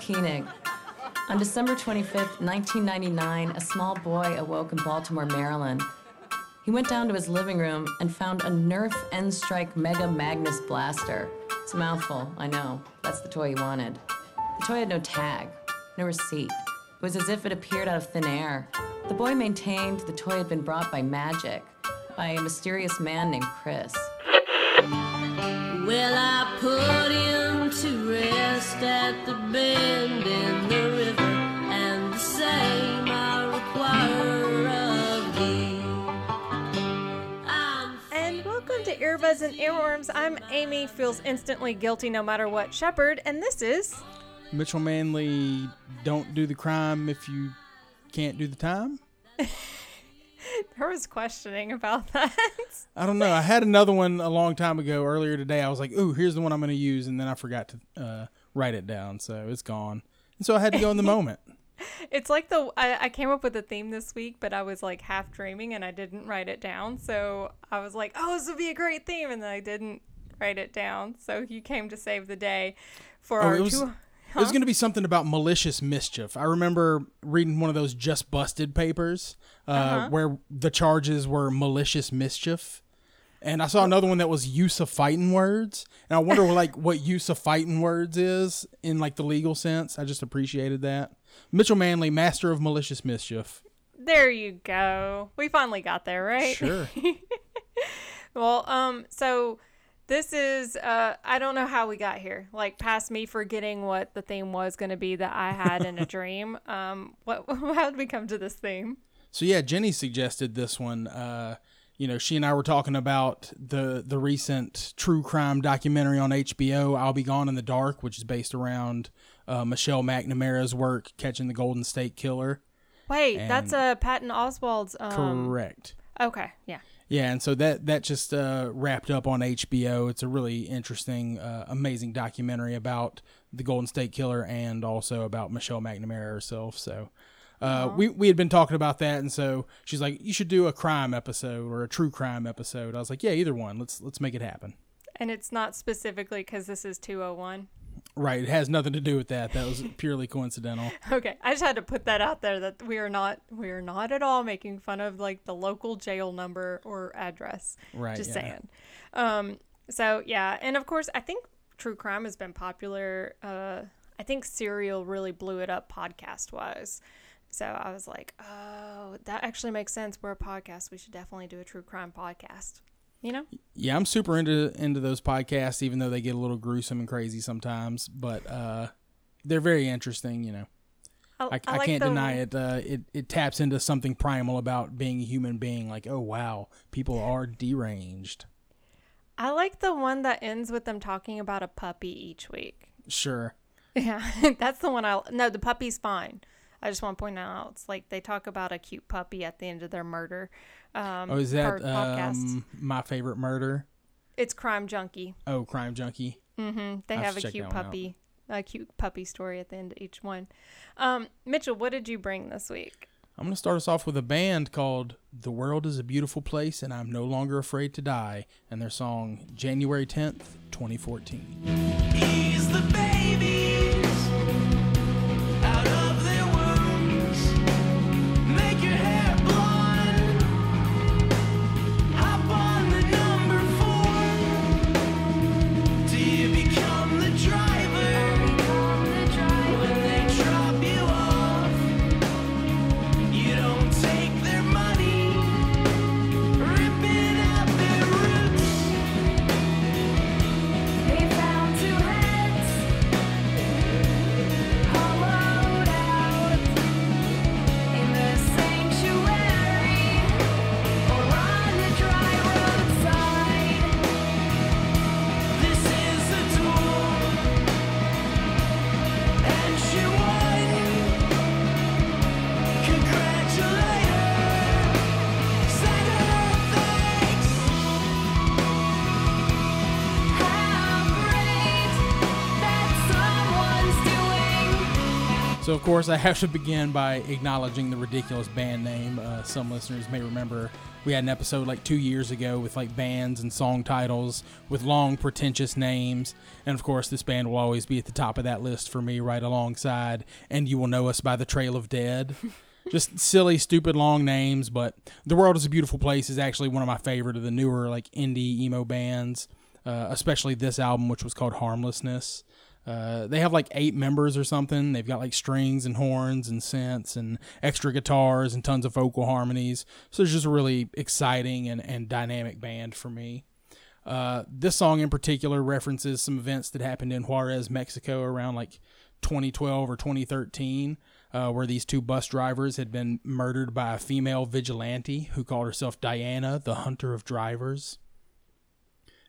Koenig. On December 25th, 1999, a small boy awoke in Baltimore, Maryland. He went down to his living room and found a Nerf N-Strike Mega Magnus blaster. It's a mouthful, I know. That's the toy he wanted. The toy had no tag, no receipt. It was as if it appeared out of thin air. The boy maintained the toy had been brought by magic, by a mysterious man named Chris. Well, I put him to rest at the bend in the river, and the same I require of thee. And welcome to Earbuds and Earworms. I'm Amy, feels instantly guilty no matter what Shepherd, and this is. Mitchell Manley, don't do the crime if you can't do the time. There was questioning about that. I don't know. I had another one a long time ago earlier today. I was like, ooh, here's the one I'm going to use. And then I forgot to uh, write it down. So it's gone. And so I had to go in the moment. it's like the I, I came up with a theme this week, but I was like half dreaming and I didn't write it down. So I was like, oh, this would be a great theme, and then I didn't write it down. So you came to save the day for Oh, our it was, two. it was going to be something about malicious mischief. I remember reading one of those just busted papers uh, Uh-huh. where the charges were malicious mischief. And I saw another one that was use of fighting words. And I wonder like what use of fighting words is in like the legal sense. I just appreciated that. Mitchell Manley, master of malicious mischief. There you go. We finally got there, right? Sure. Well, um, so this is uh I don't know how we got here. Like past me forgetting what the theme was going to be that I had in a dream. Um what how did we come to this theme? So yeah, Jenny suggested this one. Uh, you know, she and I were talking about the the recent true crime documentary on HBO, "I'll Be Gone in the Dark," which is based around uh, Michelle McNamara's work catching the Golden State Killer. Wait, that's And- uh Patton Oswalt's um Correct. Okay, yeah. Yeah, and so that that just uh, wrapped up on HBO. It's a really interesting, uh, amazing documentary about the Golden State Killer and also about Michelle McNamara herself. So uh, we we had been talking about that, and so she's like, "You should do a crime episode or a true crime episode." I was like, "Yeah, either one. Let's let's make it happen." And it's not specifically cuz this is 201. Right? It has nothing to do with that. That was purely coincidental. Okay, I just had to put that out there that we are not we are not at all making fun of like the local jail number or address. Right, Just yeah. saying. Um so yeah, and of course I think true crime has been popular. Uh I think Serial really blew it up podcast wise. So I was like, "Oh, that actually makes sense. We're a podcast. We should definitely do a true crime podcast." You know? Yeah, I'm super into into those podcasts, even though they get a little gruesome and crazy sometimes. But uh, they're very interesting. You know. I, I, like can't the- deny it. Uh, it it taps into something primal about being a human being. Like, oh wow, people are deranged. I like the one that ends with them talking about a puppy each week. Sure. Yeah, that's the one I. No, the puppy's fine. I just want to point out it's like they talk about a cute puppy at the end of their murder. Um, Oh, is that podcast. um, my favorite murder? It's Crime Junkie. Oh, Crime Junkie. hmm They I'll have a cute that one out. puppy, a cute puppy story at the end of each one. Um, Mitchell, what did you bring this week? I'm gonna start us off with a band called "The World Is a Beautiful Place and I'm No Longer Afraid to Die" and their song "January 10th, 2014." So, of course, I have to begin by acknowledging the ridiculous band name. Uh, some listeners may remember we had an episode like two years ago with like bands and song titles with long, pretentious names. And of course, this band will always be at the top of that list for me, right alongside. And you will know us by the Trail of Dead. Just silly, stupid, long names. But The World is a Beautiful Place is actually one of my favorite of the newer, like indie emo bands, uh, especially this album, which was called Harmlessness. Uh, they have like eight members or something. They've got like strings and horns and synths and extra guitars and tons of vocal harmonies. So it's just a really exciting and, and dynamic band for me. Uh, this song in particular references some events that happened in Juarez, Mexico around like 2012 or 2013, uh, where these two bus drivers had been murdered by a female vigilante who called herself Diana, the hunter of drivers.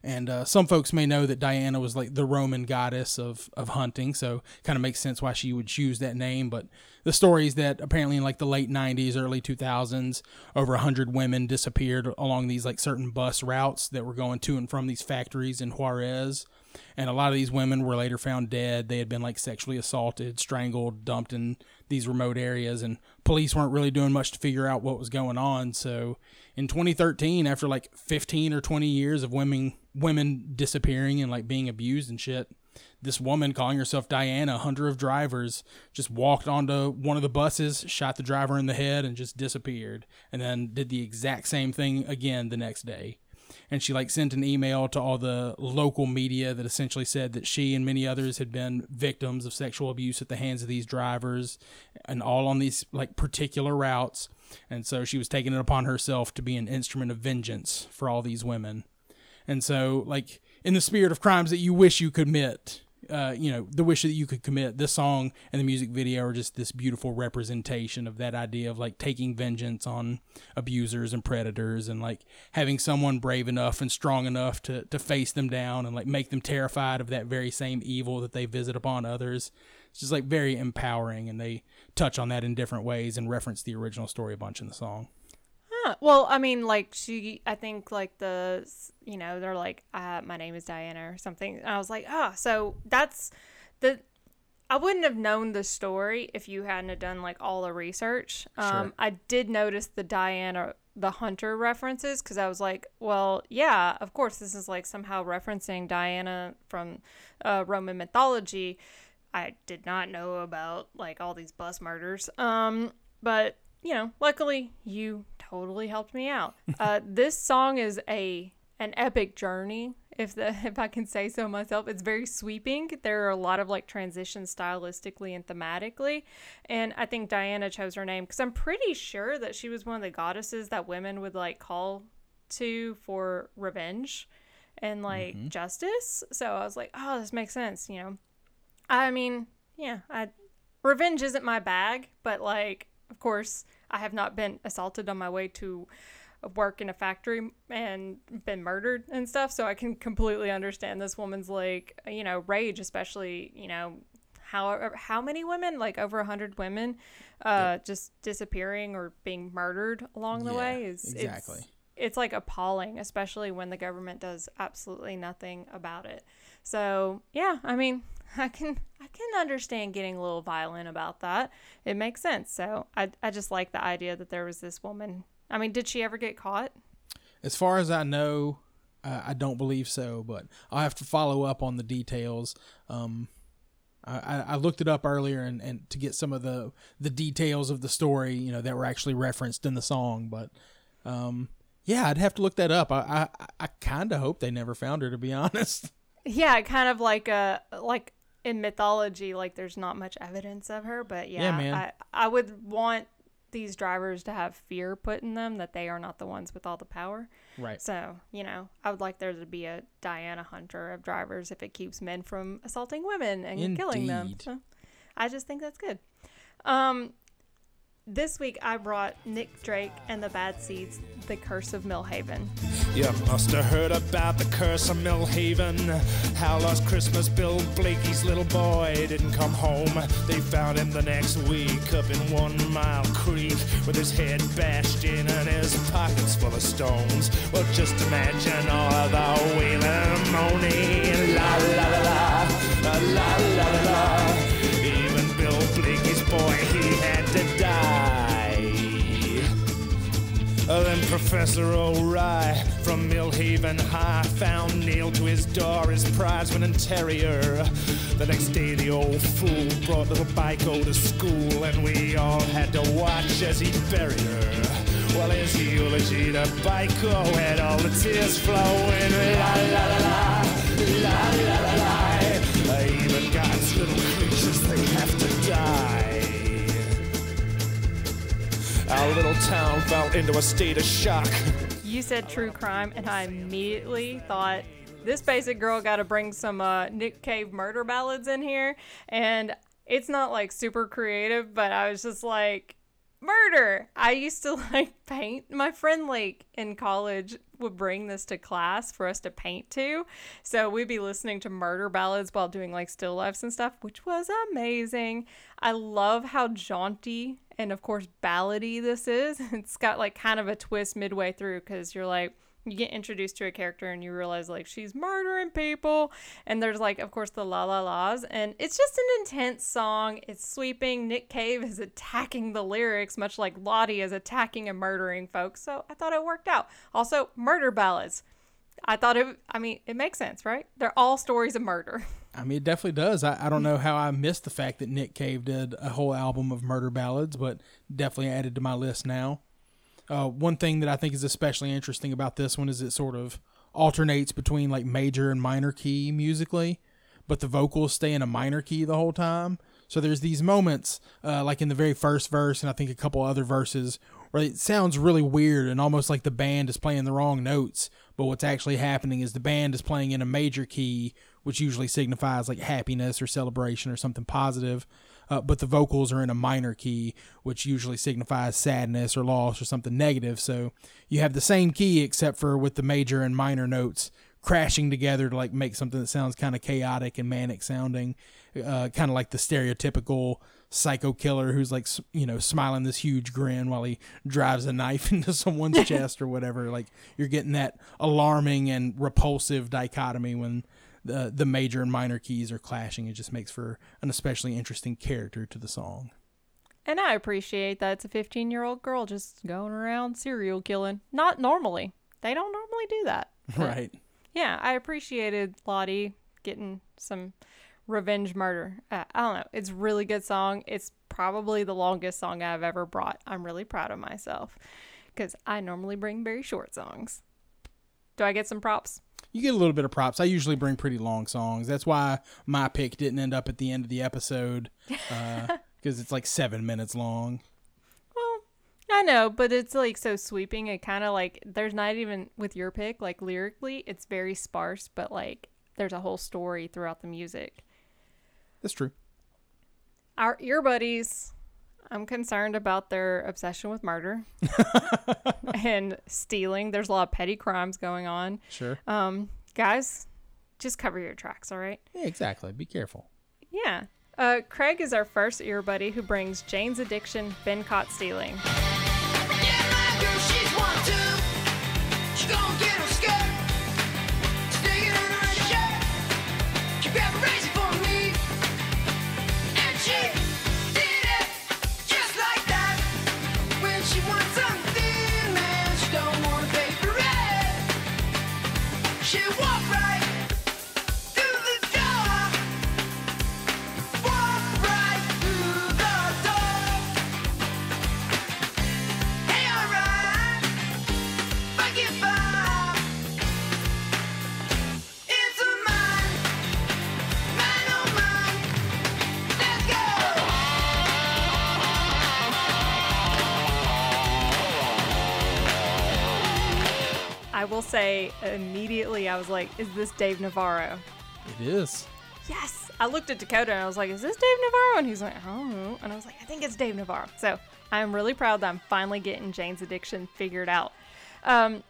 And uh, some folks may know that Diana was like the Roman goddess of, of hunting, so kind of makes sense why she would choose that name. But the story is that apparently in like the late 90s, early 2000s, over 100 women disappeared along these like certain bus routes that were going to and from these factories in Juarez. And a lot of these women were later found dead. They had been like sexually assaulted, strangled, dumped in these remote areas, and police weren't really doing much to figure out what was going on. So in 2013, after like 15 or 20 years of women women disappearing and like being abused and shit, this woman calling herself Diana, hunter of drivers, just walked onto one of the buses, shot the driver in the head, and just disappeared. And then did the exact same thing again the next day and she like sent an email to all the local media that essentially said that she and many others had been victims of sexual abuse at the hands of these drivers and all on these like particular routes. And so she was taking it upon herself to be an instrument of vengeance for all these women. And so like in the spirit of crimes that you wish you could commit uh, you know, the wish that you could commit. This song and the music video are just this beautiful representation of that idea of like taking vengeance on abusers and predators and like having someone brave enough and strong enough to, to face them down and like make them terrified of that very same evil that they visit upon others. It's just like very empowering and they touch on that in different ways and reference the original story a bunch in the song. Huh. Well, I mean, like she, I think like the, you know, they're like, uh, my name is Diana or something. And I was like, ah, so that's the. I wouldn't have known the story if you hadn't have done like all the research. Um, Sure. I did notice the Diana, the hunter references because I was like, well, yeah, of course, this is like somehow referencing Diana from uh, Roman mythology. I did not know about like all these bus murders. Um, but you know, luckily you totally helped me out. Uh, this song is a an epic journey, if the if I can say so myself. It's very sweeping. There are a lot of like transitions stylistically and thematically, and I think Diana chose her name because I'm pretty sure that she was one of the goddesses that women would like call to for revenge and like justice. So I was like, oh, this makes sense. You know, I mean, yeah, I revenge isn't my bag, but like, of course, I have not been assaulted on my way to work in a factory and been murdered and stuff, so I can completely understand this woman's like, you know, rage, especially, you know, how how many women, like over a hundred women, uh, just disappearing or being murdered along the Yeah, way is exactly. It's, it's like appalling, especially when the government does absolutely nothing about it. So yeah, I mean, I can I can understand getting a little violent about that. It makes sense. So I I just like the idea that there was this woman. I mean, did she ever get caught? As far as I know, uh, I don't believe so, but I'll have to follow up on the details. Um, I, I- I looked it up earlier and, and to get some of the the details of the story, you know, that were actually referenced in the song. But um, yeah, I'd have to look that up. I I, I kind of hope they never found her, to be honest. Yeah, kind of like a like in mythology, like there's not much evidence of her, but yeah, Yeah, man. I I would want these drivers to have fear put in them that they are not the ones with all the power. Right. So, you know, I would like there to be a Diana Hunter of drivers if it keeps men from assaulting women and killing them. So, I just think that's good. Um, this week I brought Nick Drake and the Bad Seeds, The Curse of Millhaven. You must have heard about the curse of Millhaven. How last Christmas Bill Blakey's little boy didn't come home. They found him the next week up in One Mile Creek with his head bashed in and his pockets full of stones. Well, just imagine all the wailing and moaning. La la la la, la la la la. Even Bill Blakey's boy Professor O'Rye from Millhaven High found nailed to his door his prize winning terrier. The next day, the old fool brought little Biko to school, and we all had to watch as he buried her. Well, his eulogy to Biko had all the tears flowing. La la la la, la la la la. Even God's little creatures, they have to die. Our little town fell into a state of shock. You said true crime, and I immediately thought this basic girl got to bring some uh, Nick Cave murder ballads in here. And it's not like super creative, but I was just like, murder. I used to like paint. My friend like in college would bring this to class for us to paint to. So we'd be listening to murder ballads while doing like still lifes and stuff, which was amazing. I love how jaunty and of course ballady this is. It's got like kind of a twist midway through because you're like you get introduced to a character and you realize like she's murdering people. And there's like of course the la la la's. And it's just an intense song. It's sweeping. Nick cave is attacking the lyrics much like lottie is attacking and murdering folks. So i thought it worked out. Also murder ballads. I thought it i mean it makes sense right? They're all stories of murder I mean, it definitely does. I, I don't know how I missed the fact that Nick Cave did a whole album of murder ballads, but definitely added to my list now. Uh, one thing that I think is especially interesting about this one is it sort of alternates between like major and minor key musically, but the vocals stay in a minor key the whole time. So there's these moments, uh, like in the very first verse, and I think a couple other verses, where it sounds really weird and almost like the band is playing the wrong notes. But what's actually happening is the band is playing in a major key, which usually signifies like happiness or celebration or something positive. Uh, but the vocals are in a minor key, which usually signifies sadness or loss or something negative. So you have the same key except for with the major and minor notes crashing together to like make something that sounds kind of chaotic and manic sounding, uh, kind of like the stereotypical psycho killer who's like you know smiling this huge grin while he drives a knife into someone's chest or whatever. Like you're getting that alarming and repulsive dichotomy when the the major and minor keys are clashing. It just makes for an especially interesting character to the song. and i appreciate that it's a 15 year old girl just going around serial killing not normally they don't normally do that Right. yeah, I appreciated Lottie getting some revenge murder. Uh, I don't know. It's a really good song. It's probably the longest song I've ever brought. I'm really proud of myself because I normally bring very short songs. Do I get some props? You get a little bit of props. I usually bring pretty long songs. That's why my pick didn't end up at the end of the episode uh, because it's like seven minutes long. Well, I know, but it's like so sweeping. It kind of like there's not even with your pick like lyrically, it's very sparse, but like there's a whole story throughout the music. That's true. Our ear buddies, I'm concerned about their obsession with murder and stealing. There's a lot of petty crimes going on. Sure. Um, guys, just cover your tracks, all right? Yeah, exactly. Be careful. Yeah. Uh, Craig is our first ear buddy who brings Jane's addiction, been caught stealing. Yeah, will say immediately, I was like, is this Dave Navarro? It is. Yes. I looked at Dakota and I was like, is this Dave Navarro? And he's like, I don't know. And I was like, I think it's Dave Navarro. So I'm really proud that I'm finally getting Jane's addiction figured out. Um,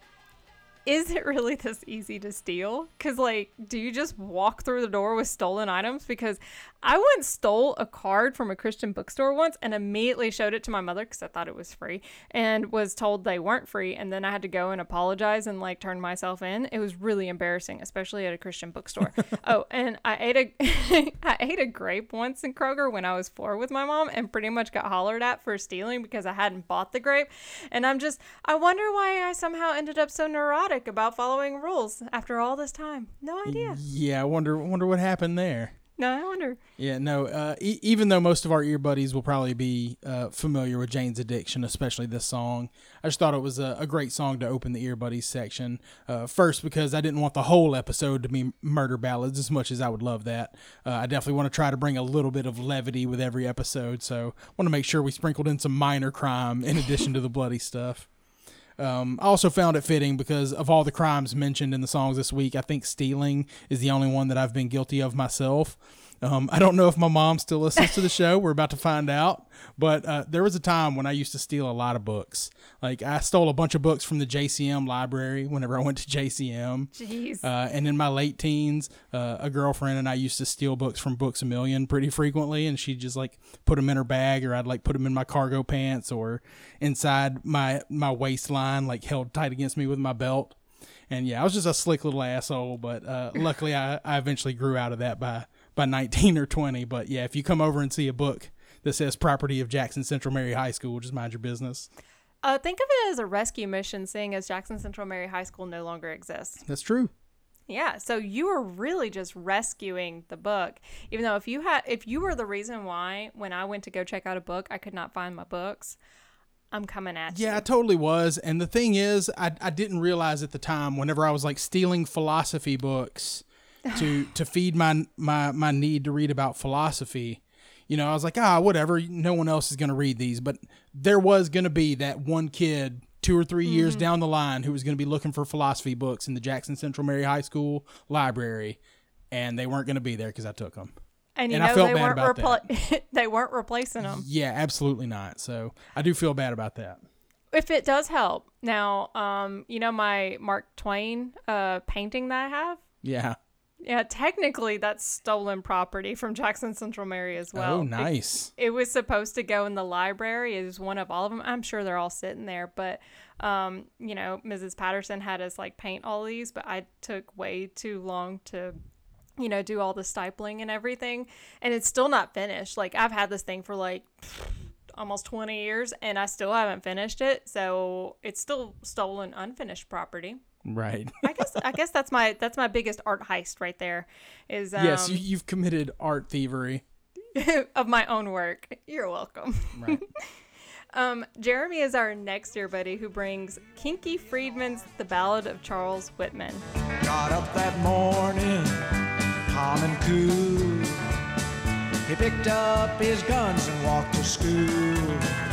is it really this easy to steal? Because, like, do you just walk through the door with stolen items? Because I once stole a card from a Christian bookstore once and immediately showed it to my mother because I thought it was free and was told they weren't free. And then I had to go and apologize and like turn myself in. It was really embarrassing, especially at a Christian bookstore. oh, and I ate a I ate a grape once in Kroger when I was four with my mom and pretty much got hollered at for stealing because I hadn't bought the grape. And I'm just I wonder why I somehow ended up so neurotic about following rules after all this time. No idea. Yeah, I wonder wonder what happened there. No, I wonder. Yeah, no. Uh, e- even though most of our ear buddies will probably be uh, familiar with Jane's Addiction, especially this song, I just thought it was a, a great song to open the ear buddies section. Uh, first, because I didn't want the whole episode to be murder ballads as much as I would love that. Uh, I definitely want to try to bring a little bit of levity with every episode, so want to make sure we sprinkled in some minor crime in addition to the bloody stuff. Um, I also found it fitting because of all the crimes mentioned in the songs this week, I think stealing is the only one that I've been guilty of myself. Um, I don't know if my mom still listens to the show. We're about to find out. But uh, there was a time when I used to steal a lot of books. Like I stole a bunch of books from the JCM library whenever I went to JCM. Jeez. Uh, and in my late teens, uh, a girlfriend and I used to steal books from Books a Million pretty frequently, and she'd just like put them in her bag, or I'd like put them in my cargo pants, or inside my my waistline, like held tight against me with my belt. And yeah, I was just a slick little asshole, but uh, luckily I, I eventually grew out of that by by 19 or 20. But yeah, if you come over and see a book that says property of Jackson Central-Merry High School, just mind your business. Uh, think of it as a rescue mission, seeing as Jackson Central-Merry High School no longer exists. That's true. Yeah, so you were really just rescuing the book. Even though if you had, if you were the reason why when I went to go check out a book, I could not find my books. I'm coming at you. Yeah, I totally was. And the thing is, I, I didn't realize at the time whenever I was like stealing philosophy books to to feed my my my need to read about philosophy. You know, I was like, ah, whatever. No one else is going to read these, but there was going to be that one kid two or 3 years down the line who was going to be looking for philosophy books in the Jackson Central-Merry High School library, and they weren't going to be there because I took them. And you and I know felt they bad weren't about repla- they weren't replacing them. Yeah, absolutely not. So I do feel bad about that. If it does help. Now, um, you know my Mark Twain uh painting that I have? Yeah. Yeah, technically that's stolen property from Jackson Central-Merry as well. oh, nice. it was supposed to go in the library it was one of all of them i'm sure they're all sitting there but um you know mrs patterson had us like paint all these but i took way too long to you know do all the stippling and everything and it's still not finished like i've had this thing for like almost 20 years and i still haven't finished it so it's still stolen unfinished property Right. i guess i guess that's my that's my biggest art heist right there is um, yes, you, you've committed art thievery. of my own work. You're welcome. Right. Um, Jeremy is our next year buddy who brings Kinky Friedman's The Ballad of Charles Whitman. Got up that morning, calm and cool. He picked up his guns and walked to school.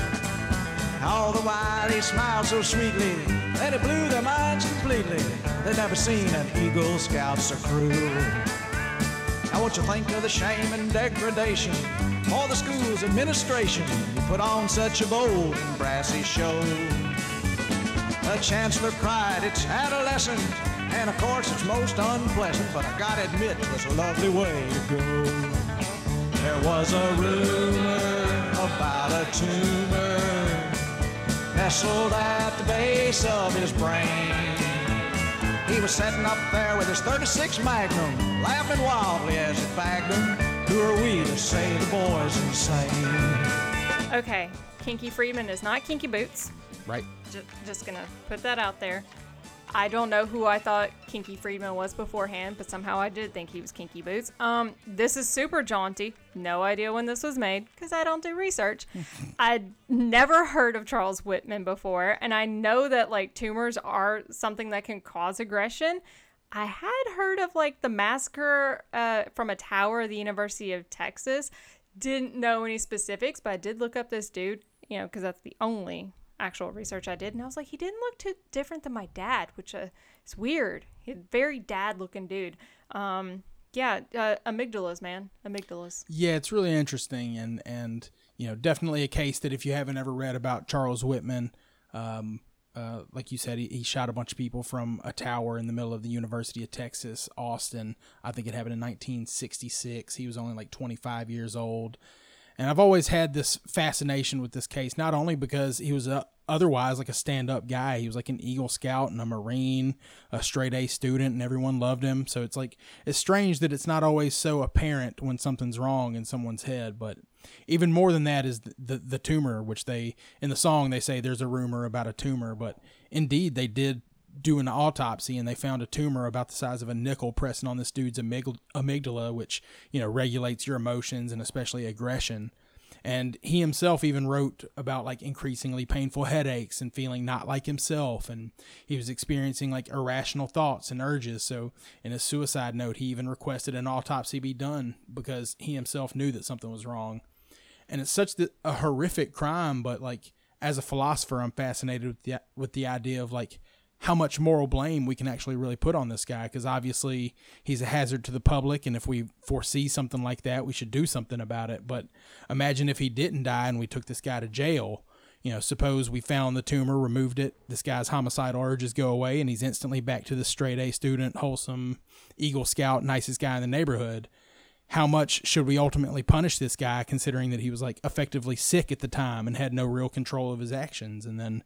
All the while he smiled so sweetly that it blew their minds completely. They'd never seen an Eagle Scout so cruel. Now won't you think of the shame and degradation for the school's administration? You put on such a bold and brassy show. The chancellor cried, it's adolescent, and of course it's most unpleasant, but I gotta admit it was a lovely way to go. There was a rumor about a tumor nestled at the base of his brain. He was sitting up there with his 36 Magnum, laughing wildly as it bagged him. Who are we to say the boy's insane? Okay, Kinky Friedman is not Kinky Boots. right. J- just gonna put that out there. I don't know who I thought Kinky Friedman was beforehand, but somehow I did think he was Kinky Boots. Um, this is super jaunty. No idea when this was made because I don't do research. I'd never heard of Charles Whitman before, and I know that like tumors are something that can cause aggression. I had heard of like the massacre uh, from a tower at the University of Texas. Didn't know any specifics, but I did look up this dude, you know, because that's the only actual research I did. And I was like, he didn't look too different than my dad, which uh, is weird. He's very dad looking dude. Um, yeah, uh, amygdalas, man. Amygdalas. Yeah, it's really interesting and and you know definitely a case that if you haven't ever read about Charles Whitman, um, uh, like you said, he, he shot a bunch of people from a tower in the middle of the University of Texas, Austin. I think it happened in 1966. He was only like 25 years old. And I've always had this fascination with this case, not only because he was a, otherwise like a stand up guy. He was like an Eagle Scout and a Marine, a straight A student, and everyone loved him. So it's like, it's strange that it's not always so apparent when something's wrong in someone's head. But even more than that is the, the, the tumor, which they, in the song, they say there's a rumor about a tumor. But indeed, they did do an autopsy and they found a tumor about the size of a nickel pressing on this dude's amygdala, which, you know, regulates your emotions and especially aggression. And he himself even wrote about like increasingly painful headaches and feeling not like himself. And he was experiencing like irrational thoughts and urges. So in his suicide note, he even requested an autopsy be done because he himself knew that something was wrong. And it's such a horrific crime, but like as a philosopher, I'm fascinated with the with the idea of like how much moral blame we can actually really put on this guy because obviously he's a hazard to the public and if we foresee something like that we should do something about it. But imagine if he didn't die and we took this guy to jail. You know suppose we found the tumor removed it this guy's homicidal urges go away and he's instantly back to the straight a student wholesome eagle scout nicest guy in the neighborhood. How much should we ultimately punish this guy considering that he was like effectively sick at the time and had no real control of his actions? And then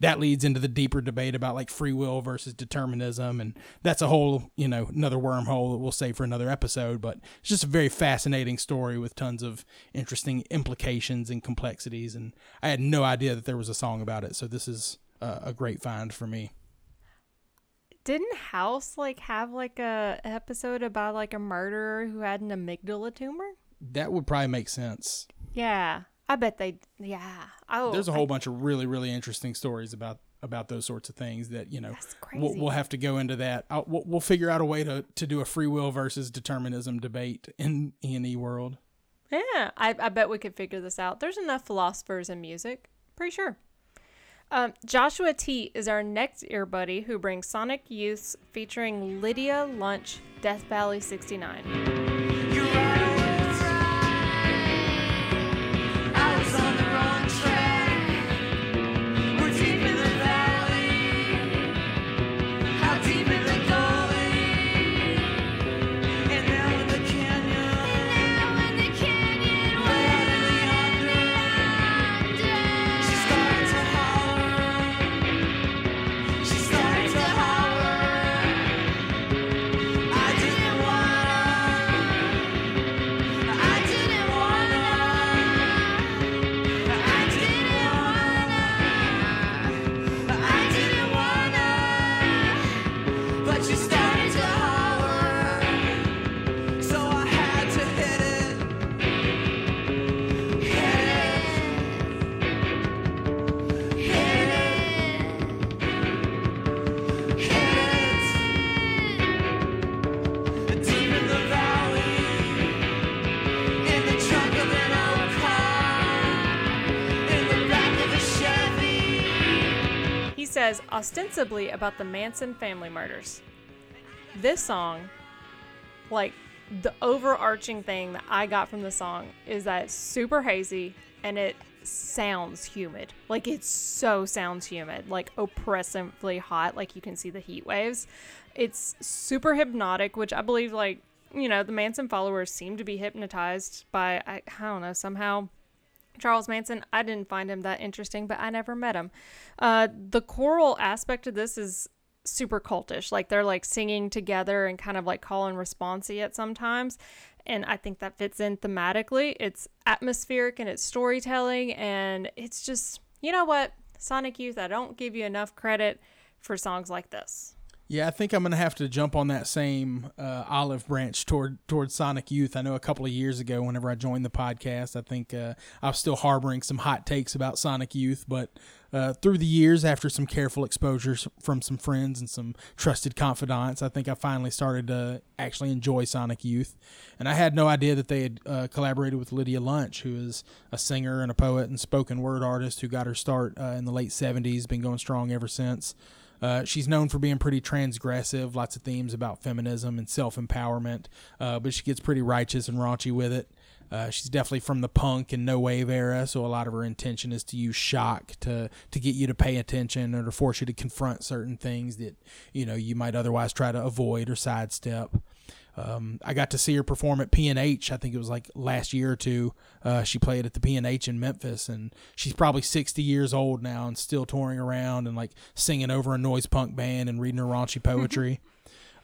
that leads into the deeper debate about like free will versus determinism and that's a whole you know another wormhole that we'll save for another episode but it's just a very fascinating story with tons of interesting implications and complexities and i had no idea that there was a song about it so this is uh, a great find for me. Didn't House like have like a episode about like a murderer who had an amygdala tumor? that would probably make sense. Yeah, I bet they. Yeah. Oh, there's a whole bunch of really really interesting stories about about those sorts of things that you know we'll, we'll have to go into that I'll, we'll, we'll figure out a way to to do a free will versus determinism debate in e&e world Yeah, I, I bet we could figure this out. There's enough philosophers in music. Pretty sure. Um, Joshua T is our next ear buddy who brings Sonic Youths featuring Lydia Lunch, Death Valley 69. Ostensibly about the Manson family murders. This song, like the overarching thing that I got from the song is that it's super hazy and it sounds humid. Like it so sounds humid, like oppressively hot, like you can see the heat waves. It's super hypnotic, which I believe like, you know, the Manson followers seem to be hypnotized by I, I don't know, somehow Charles Manson, I didn't find him that interesting, but I never met him. Uh, the choral aspect of this is super cultish. Like they're like singing together and kind of like call and responsey at sometimes. And I think that fits in thematically. It's atmospheric and it's storytelling. And it's just, you know what? Sonic Youth, I don't give you enough credit for songs like this. Yeah, I think I'm gonna have to jump on that same uh, olive branch toward toward Sonic Youth. I know a couple of years ago, whenever I joined the podcast, I think uh, I was still harboring some hot takes about Sonic Youth, but uh, through the years, after some careful exposures from some friends and some trusted confidants, I think I finally started to actually enjoy Sonic Youth. And I had no idea that they had uh, collaborated with Lydia Lunch, who is a singer and a poet and spoken word artist who got her start uh, in the late 70s, been going strong ever since. Uh, she's known for being pretty transgressive, lots of themes about feminism and self empowerment, uh, but she gets pretty righteous and raunchy with it. Uh, she's definitely from the punk and no wave era, so a lot of her intention is to use shock to to get you to pay attention or to force you to confront certain things that you know you might otherwise try to avoid or sidestep. Um, I got to see her perform at P&H. I think it was like last year or two. Uh, she played at the P&H in Memphis, and she's probably 60 years old now and still touring around and like singing over a noise punk band and reading her raunchy poetry.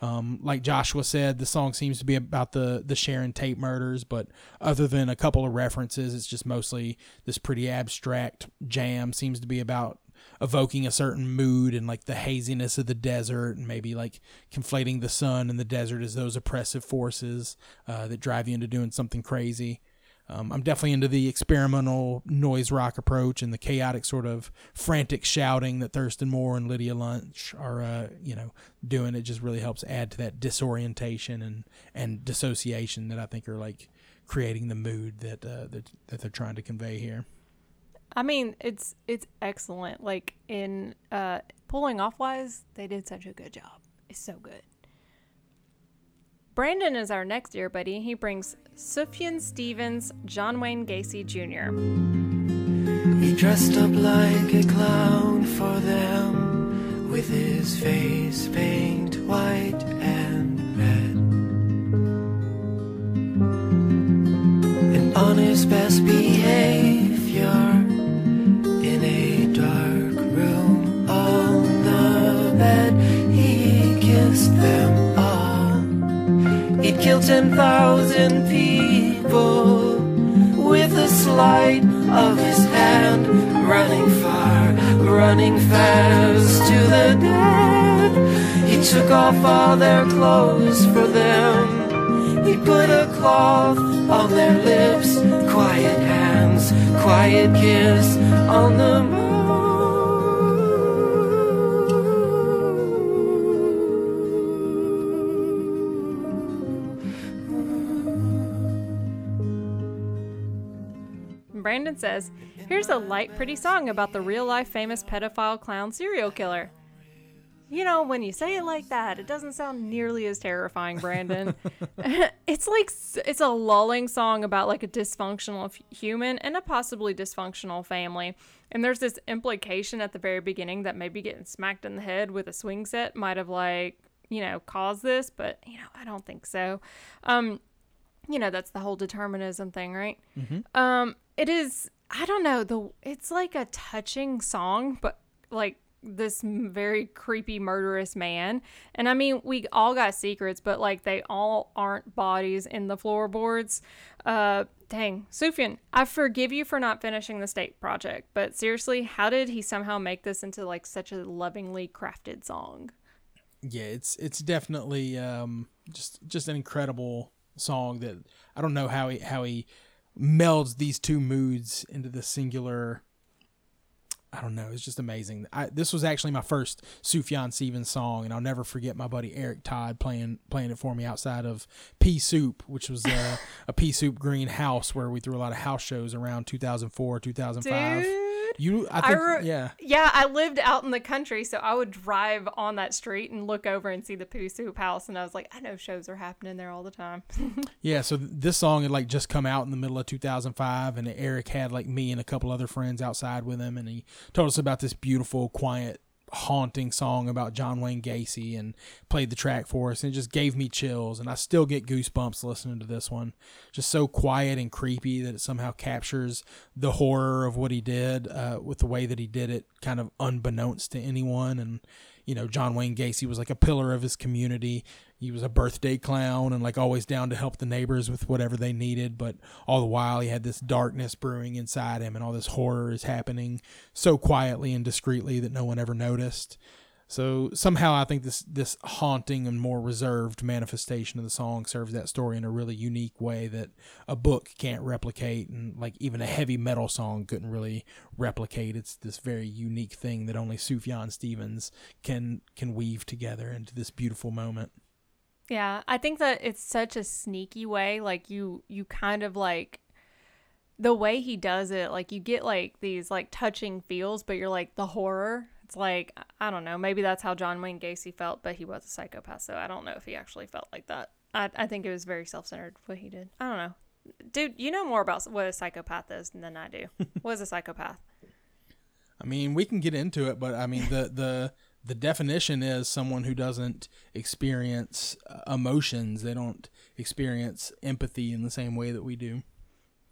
Um, like Joshua said, the song seems to be about the the Sharon Tate murders, but other than a couple of references, it's just mostly this pretty abstract jam. Seems to be about evoking a certain mood and like the haziness of the desert, and maybe like conflating the sun and the desert as those oppressive forces uh, that drive you into doing something crazy. Um, I'm definitely into the experimental noise rock approach and the chaotic sort of frantic shouting that Thurston Moore and Lydia Lunch are, uh, you know, doing. It just really helps add to that disorientation and and dissociation that I think are like creating the mood that uh, that that they're trying to convey here. I mean, it's it's excellent. Like in uh pulling off wise, they did such a good job. It's so good. Brandon is our next ear buddy. He brings Sufjan Stevens, John Wayne Gacy Jr. He dressed up like a clown for them with his face paint white and red. And on his best behavior kill 10,000 people with a sleight of his hand, running far, running fast to the dead. He took off all their clothes for them. He put a cloth on their lips, quiet hands, quiet kiss on the Brandon says, Here's a light, pretty song about the real life famous pedophile clown serial killer. You know, when you say it like that, it doesn't sound nearly as terrifying, Brandon. it's like it's a lulling song about like a dysfunctional f- human and a possibly dysfunctional family. And there's this implication at the very beginning that maybe getting smacked in the head with a swing set might have like, you know, caused this, but you know, I don't think so. Um you know that's the whole determinism thing right? Um it is i don't know the it's like a touching song but like this m- very creepy murderous man. And i mean we all got secrets but like they all aren't bodies in the floorboards. Uh dang. Sufjan i forgive you for not finishing the state project but seriously how did he somehow make this into like such a lovingly crafted song? Yeah, it's it's definitely um, just just an incredible song that I don't know how he how he melds these two moods into the singular. I don't know. It's just amazing. I, this was actually my first Sufjan Stevens song, and I'll never forget my buddy Eric Todd playing playing it for me outside of Pea Soup, which was uh, a Pea Soup Green house where we threw a lot of house shows around 2004, 2005. Dude. You, I I re- yeah. Yeah, I lived out in the country, so I would drive on that street and look over and see the Poo Soup house, and I was like, I know shows are happening there all the time. Yeah, so th- this song had like just come out in the middle of 2005, and Eric had like me and a couple other friends outside with him, and he told us about this beautiful, quiet, haunting song about John Wayne Gacy, and played the track for us, and it just gave me chills, and I still get goosebumps listening to this one. Just so quiet and creepy that it somehow captures the horror of what he did uh, with the way that he did it, kind of unbeknownst to anyone, and you know, John Wayne Gacy was like a pillar of his community. He was a birthday clown and like always down to help the neighbors with whatever they needed. But all the while, he had this darkness brewing inside him, and all this horror is happening so quietly and discreetly that no one ever noticed. So somehow, I think this this haunting and more reserved manifestation of the song serves that story in a really unique way that a book can't replicate, and like even a heavy metal song couldn't really replicate. It's this very unique thing that only Sufjan Stevens can can weave together into this beautiful moment. yeah, I think that it's such a sneaky way. Like you, you kind of like the way he does it. Like you get like these like touching feels, but you're like the horror. It's like I don't know. Maybe that's how John Wayne Gacy felt, but he was a psychopath, so I don't know if he actually felt like that. I I think it was very self centered what he did. I don't know. dude, you know more about what a psychopath is than I do. what is a psychopath? I mean, we can get into it, but I mean the the the definition is someone who doesn't experience uh, emotions. They don't experience empathy in the same way that we do.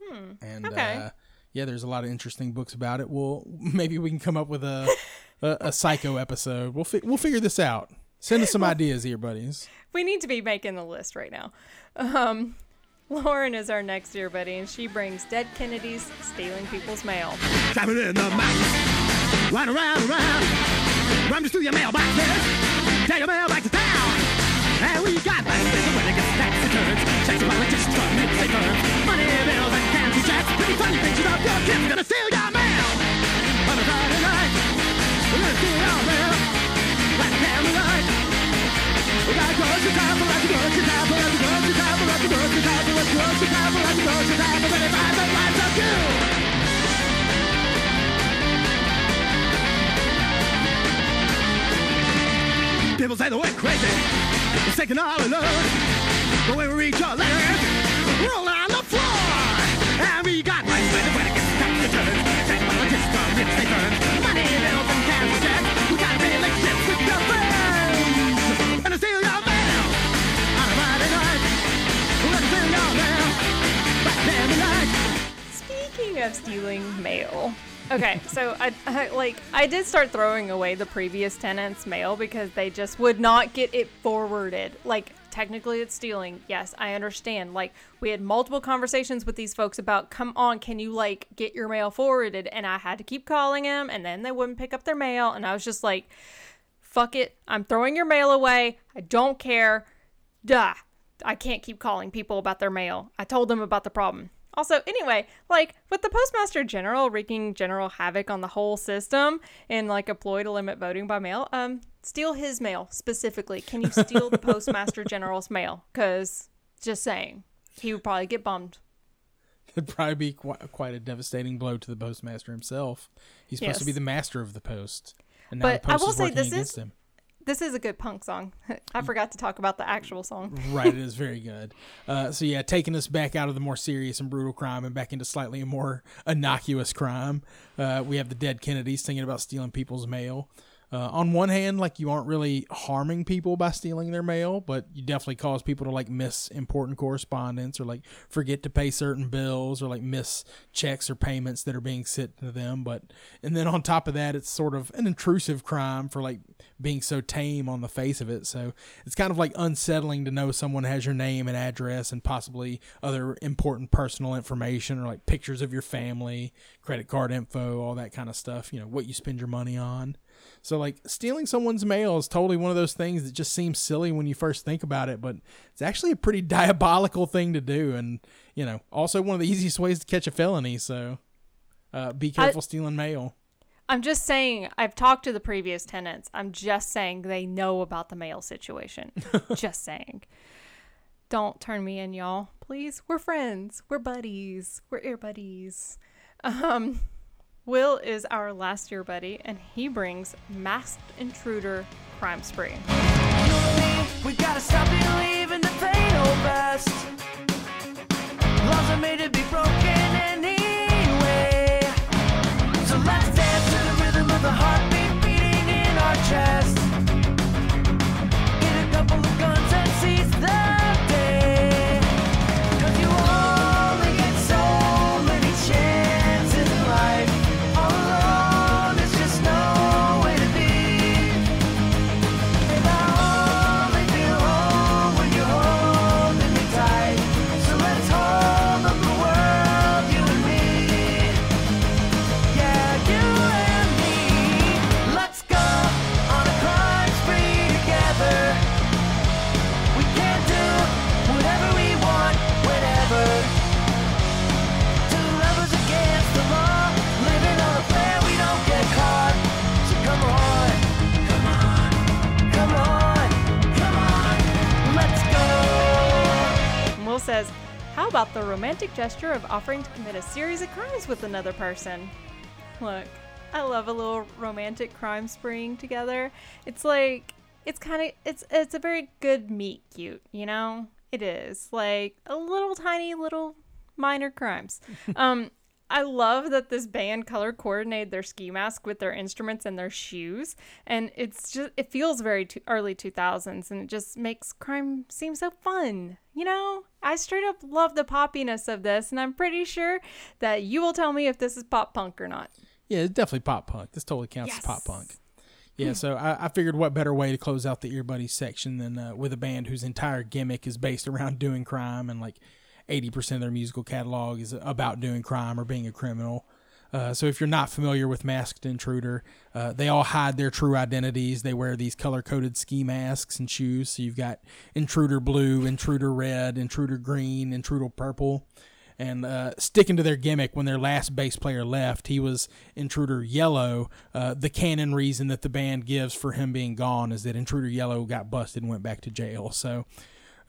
Hmm. And okay. uh, yeah, there's a lot of interesting books about it. We'll maybe we can come up with a a, a psycho episode. We'll fi- we'll figure this out. Send us some ideas here, buddies. We need to be making the list right now. Um, Lauren is our next dear buddy, and she brings Dead Kennedys stealing people's mail. Trapping in the mountains, right around, around. Run just through your mailboxes, take your mail back to town. And we got back there when it gets tax returns, checks about just from midday money bills and candy checks, pretty funny pictures of your kids gonna steal your People say that we're crazy. It's taking all alone. But when we reach our letters, roll on the floor. And we got life when it gets tax returns. Take politics from its returns. Of stealing mail. Okay, so I, I like I did start throwing away the previous tenant's mail because they just would not get it forwarded. Like technically it's stealing. Yes, I understand. Like we had multiple conversations with these folks about come on, can you like get your mail forwarded? And I had to keep calling them and then they wouldn't pick up their mail and I was just like fuck it. I'm throwing your mail away. I don't care. Duh. I can't keep calling people about their mail. I told them about the problem. Also, anyway, like with the Postmaster General wreaking general havoc on the whole system and like a ploy to limit voting by mail, um, steal his mail specifically. Can you steal the Postmaster General's mail? Because just saying, he would probably get bummed. It'd probably be quite, quite a devastating blow to the postmaster himself. He's supposed to be the master of the post, and now But the I post will is say working this against is- him. This is a good punk song. I forgot to talk about the actual song. right, it is very good. Uh, so yeah, taking us back out of the more serious and brutal crime and back into slightly more innocuous crime. Uh, we have the dead Kennedys singing about stealing people's mail. Uh, on one hand, like you aren't really harming people by stealing their mail, but you definitely cause people to like miss important correspondence or like forget to pay certain bills or like miss checks or payments that are being sent to them. But and then on top of that, it's sort of an intrusive crime for like being so tame on the face of it. So it's kind of like unsettling to know someone has your name and address and possibly other important personal information or like pictures of your family, credit card info, all that kind of stuff, you know, what you spend your money on. So like stealing someone's mail is totally one of those things that just seems silly when you first think about it, but it's actually a pretty diabolical thing to do and, you know, also one of the easiest ways to catch a felony, so uh, be careful stealing mail. I'm just saying, I've talked to the previous tenants. I'm just saying they know about the mail situation. just saying. Don't turn me in, y'all. Please. We're friends. We're buddies. We're ear buddies. Um, Will is our last year buddy, and he brings Masked Intruder Crime Spree. About the romantic gesture of offering to commit a series of crimes with another person? Look, I love a little romantic crime spreeing together. It's like it's kind of it's it's a very good meet cute, you know? It is. Like a little tiny little minor crimes. um, I love that this band color coordinated their ski mask with their instruments and their shoes, and it's just it feels very t- early two thousands, and it just makes crime seem so fun. You know, I straight up love the poppiness of this, and I'm pretty sure that you will tell me if this is pop punk or not. Yeah, it's definitely pop punk. This totally counts as pop punk. Yeah, so I, I figured what better way to close out the Ear Buddies section than uh, with a band whose entire gimmick is based around doing crime and like 80% of their musical catalog is about doing crime or being a criminal. Uh, so if you're not familiar with Masked Intruder, uh, they all hide their true identities. They wear these color-coded ski masks and shoes. So you've got Intruder Blue, Intruder Red, Intruder Green, Intruder Purple. And uh, sticking to their gimmick, when their last bass player left, he was Intruder Yellow. Uh, the canon reason that the band gives for him being gone is that Intruder Yellow got busted and went back to jail. So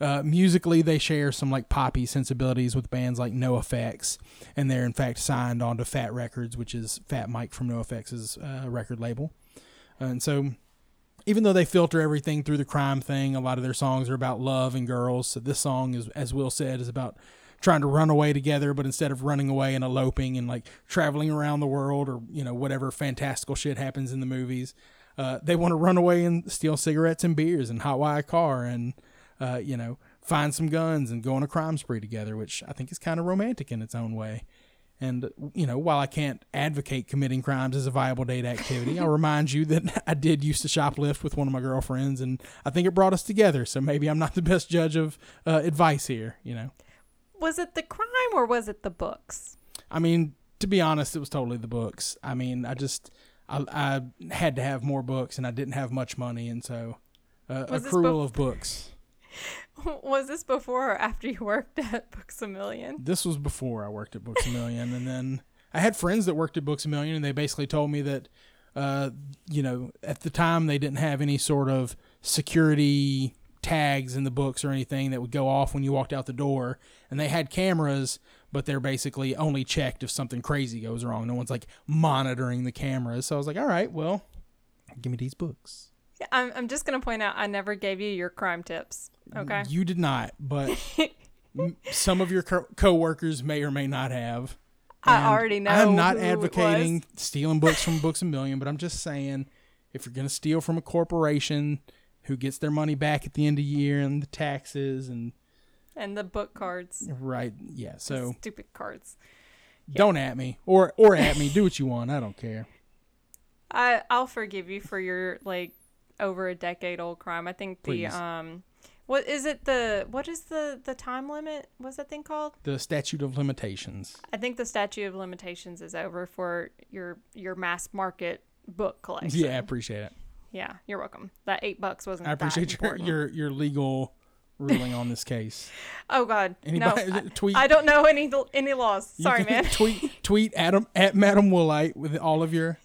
uh, musically, they share some like poppy sensibilities with bands like NOFX, and they're in fact signed onto Fat Wreck Chords, which is Fat Mike from NOFX' uh, record label. And so, even though they filter everything through the crime thing, a lot of their songs are about love and girls. So this song is, as Will said, is about trying to run away together, but instead of running away and eloping and like traveling around the world or you know whatever fantastical shit happens in the movies, uh, they want to run away and steal cigarettes and beers and hotwire a car and uh, you know find some guns and go on a crime spree together, which I think is kind of romantic in its own way. And you know, while I can't advocate committing crimes as a viable date activity, I'll remind you that I did used to shoplift with one of my girlfriends, and I think it brought us together. So maybe I'm not the best judge of uh, advice here. You know. Was it the crime or was it the books? I mean, to be honest, it was totally the books. I mean, I just I, I had to have more books, and I didn't have much money, and so uh, this accrual bef- of books. Was this before or after you worked at Books a Million? This was before I worked at Books a Million, and then I had friends that worked at Books a Million, and they basically told me that, uh, you know, at the time they didn't have any sort of security tags in the books or anything that would go off when you walked out the door, and they had cameras, but they're basically only checked if something crazy goes wrong. No one's like monitoring the cameras. So I was like, all right, well, give me these books. Yeah, I'm, I'm just going to point out I never gave you your crime tips. Okay. You did not, but some of your co- coworkers may or may not have. I already know I'm not advocating stealing books from Books a Million, but I'm just saying if you're going to steal from a corporation who gets their money back at the end of the year and the taxes and and the book cards. right, yeah. So Stupid cards. don't at me or or at me. Do what you want. I don't care. I I'll forgive you for your like over a decade old crime. I think the Please. um what is it the what is the the time limit? What's that thing called? The statute of limitations. I think the statute of limitations is over for your your mass market book collection. Yeah, I appreciate it. Yeah, you're welcome. That eight bucks wasn't. I appreciate your, your your legal ruling on this case. Oh God, Anybody- no! I, tweet- I don't know any any laws. Sorry, man. tweet tweet Adam at Madam Woolite with all of your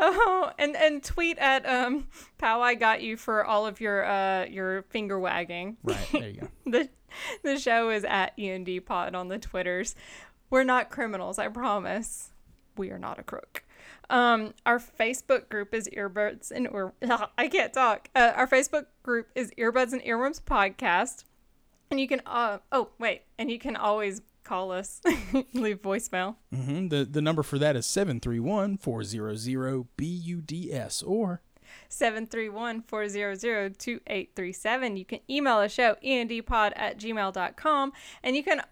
Oh, and and tweet at um Pow I got you for all of your uh your finger wagging. right. There you go. the the show is at END Pod on the Twitters. We're not criminals, I promise. We are not a crook. Um, our Facebook group is Earbuds and Ear. I can't talk. Uh, our Facebook group is Earbuds and Earworms Podcast, and you can. Uh, oh wait, and you can always call us, leave voicemail. hmm The the number for that is 731-400-BUDS or 731-400-2837. You can email the show, endpod at gmail.com, and you can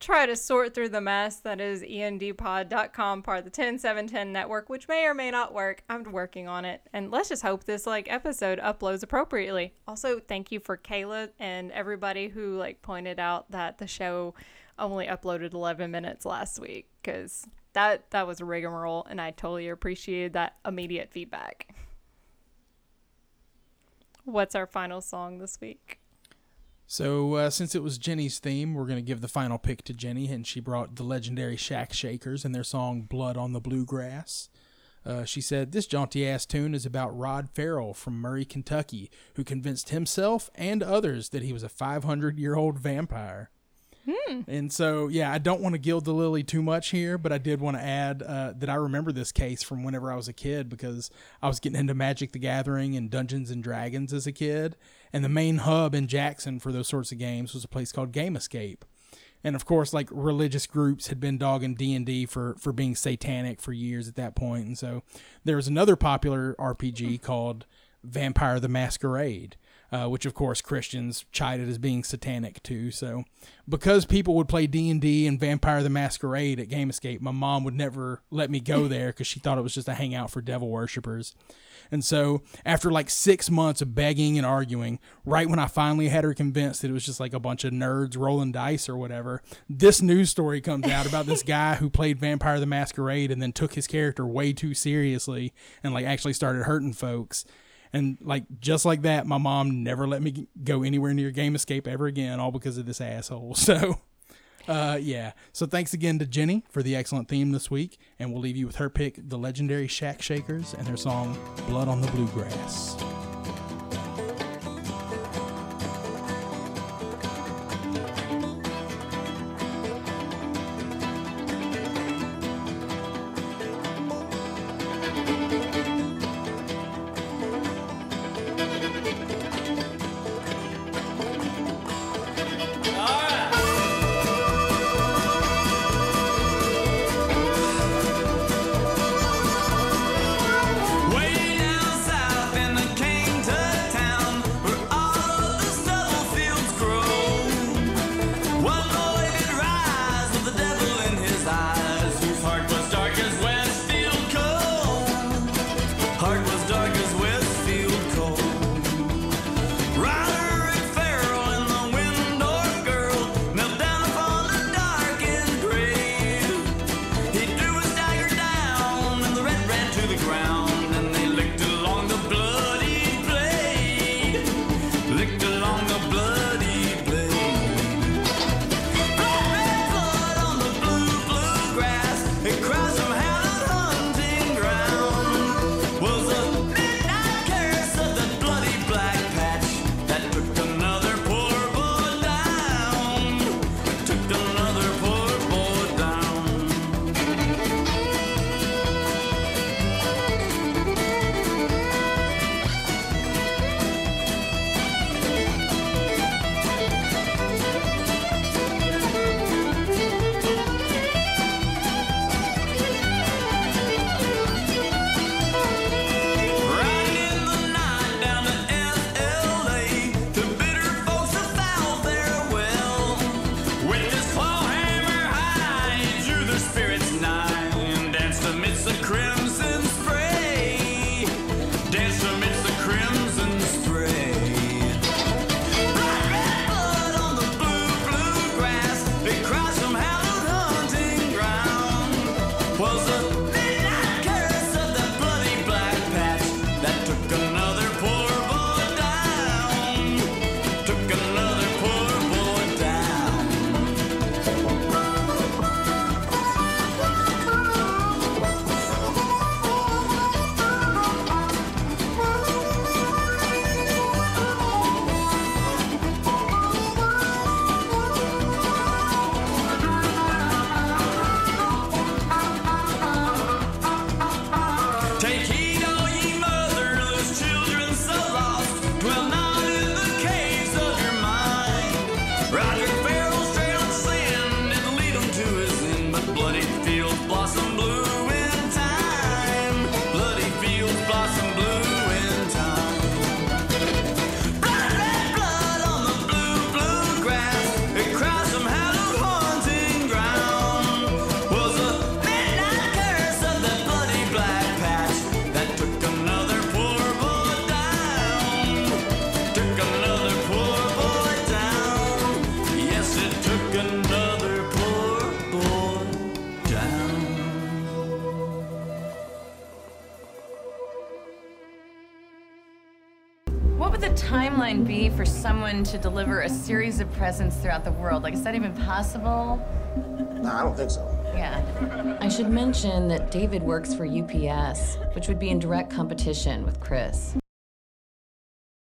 try to sort through the mess that is endpod.com, part of the 10710 network, which may or may not work. I'm working on it. And let's just hope this like episode uploads appropriately. Also, thank you for Kayla and everybody who like pointed out that the show only uploaded 11 minutes last week because that that was a rigmarole and I totally appreciated that immediate feedback. What's our final song this week? So, uh, since it was Jenny's theme, we're going to give the final pick to Jenny, and she brought the legendary Shack Shakers and their song Blood on the Bluegrass. Uh, she said, This jaunty ass tune is about Rod Ferrell from Murray, Kentucky, who convinced himself and others that he was a 500 year old vampire. And so, yeah, I don't want to gild the lily too much here, but I did want to add uh, that I remember this case from whenever I was a kid because I was getting into Magic the Gathering and Dungeons and Dragons as a kid. And the main hub in Jackson for those sorts of games was a place called Game Escape. and of course, like religious groups had been dogging D and D for for being satanic for years at that point, and so there was another popular RPG called Vampire the Masquerade, uh, which of course Christians chided as being satanic too. So because people would play D and D and Vampire the Masquerade at Game Escape, my mom would never let me go there because she thought it was just a hangout for devil worshippers. And so after like six months of begging and arguing, right when I finally had her convinced that it was just like a bunch of nerds rolling dice or whatever, this news story comes out about this guy who played Vampire the Masquerade and then took his character way too seriously and like actually started hurting folks. And like just like that, my mom never let me go anywhere near Game Escape ever again, all because of this asshole. So, uh, yeah. So thanks again to Jenny for the excellent theme this week, and we'll leave you with her pick, the legendary Shack Shakers, and their song "Blood on the Bluegrass." For to deliver a series of presents throughout the world? Like, is that even possible? No, I don't think so. Yeah. I should mention that David works for UPS, which would be in direct competition with Chris.